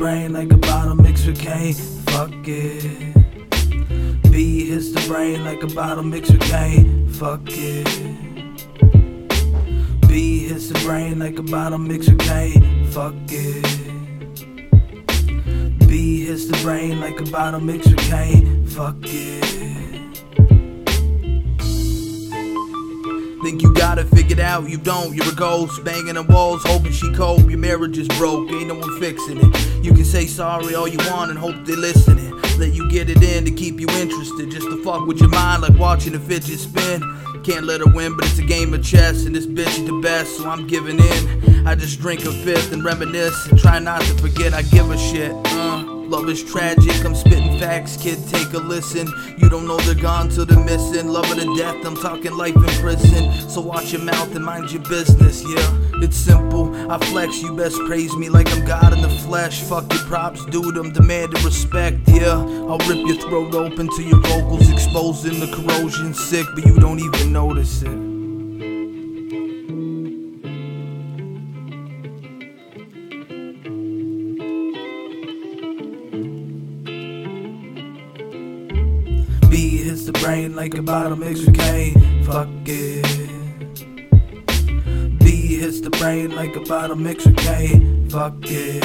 brain like a bottle mixed with cane. Fuck it. B hits the brain like a bottle mixed with cane. Fuck it. B hits the brain like a bottle mixed with cane. Fuck it. B hits the brain like a bottle mixed with cane. Fuck it. Figured out, you don't, you're a ghost Banging on walls, hoping she cope. Your marriage is broke, ain't no one fixing it. You can say sorry all you want and hope they listening Let you get it in to keep you interested. Just to fuck with your mind like watching a fidget spin. Can't let her win, but it's a game of chess And this bitch is the best, so I'm giving in. I just drink a fifth and reminisce And try not to forget I give a shit. Love is tragic, I'm spitting facts, kid, take a listen. You don't know they're gone till they're missing. Love her to death, I'm talking life in prison. So watch your mouth and mind your business, yeah. It's simple, I flex, you best praise me like I'm God in the flesh. Fuck your props, dude, I'm demanding respect, yeah. I'll rip your throat open to your vocals, exposing the corrosion. Sick, but you don't even notice it. Hits the brain like a bottle mixed with cane. Fuck it. B hits the brain like a bottle mixed with cane. Fuck it.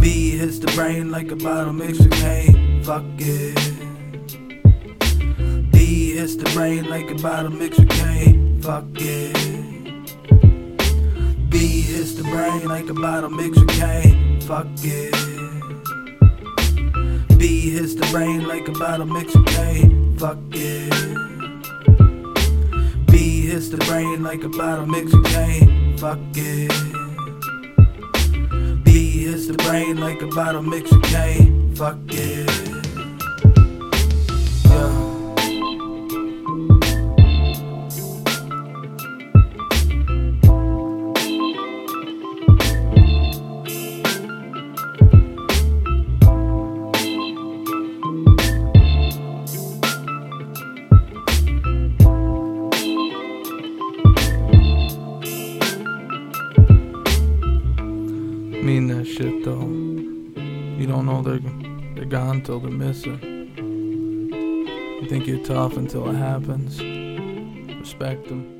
B hits the brain like a bottle mixed with cane. Fuck it. B hits the brain like a bottle mixed with cane. Fuck it. B hits the brain like a bottle mixed with cane. Fuck it. B hits the brain like a bottle mixed with cane. Fuck it. B hits the brain like a bottle mixed with cane. Fuck it. B hits the brain like a bottle mixed with cane. Fuck it. That shit though. You don't know they're they're gone till they're missing. You think you're tough until it happens. Respect them.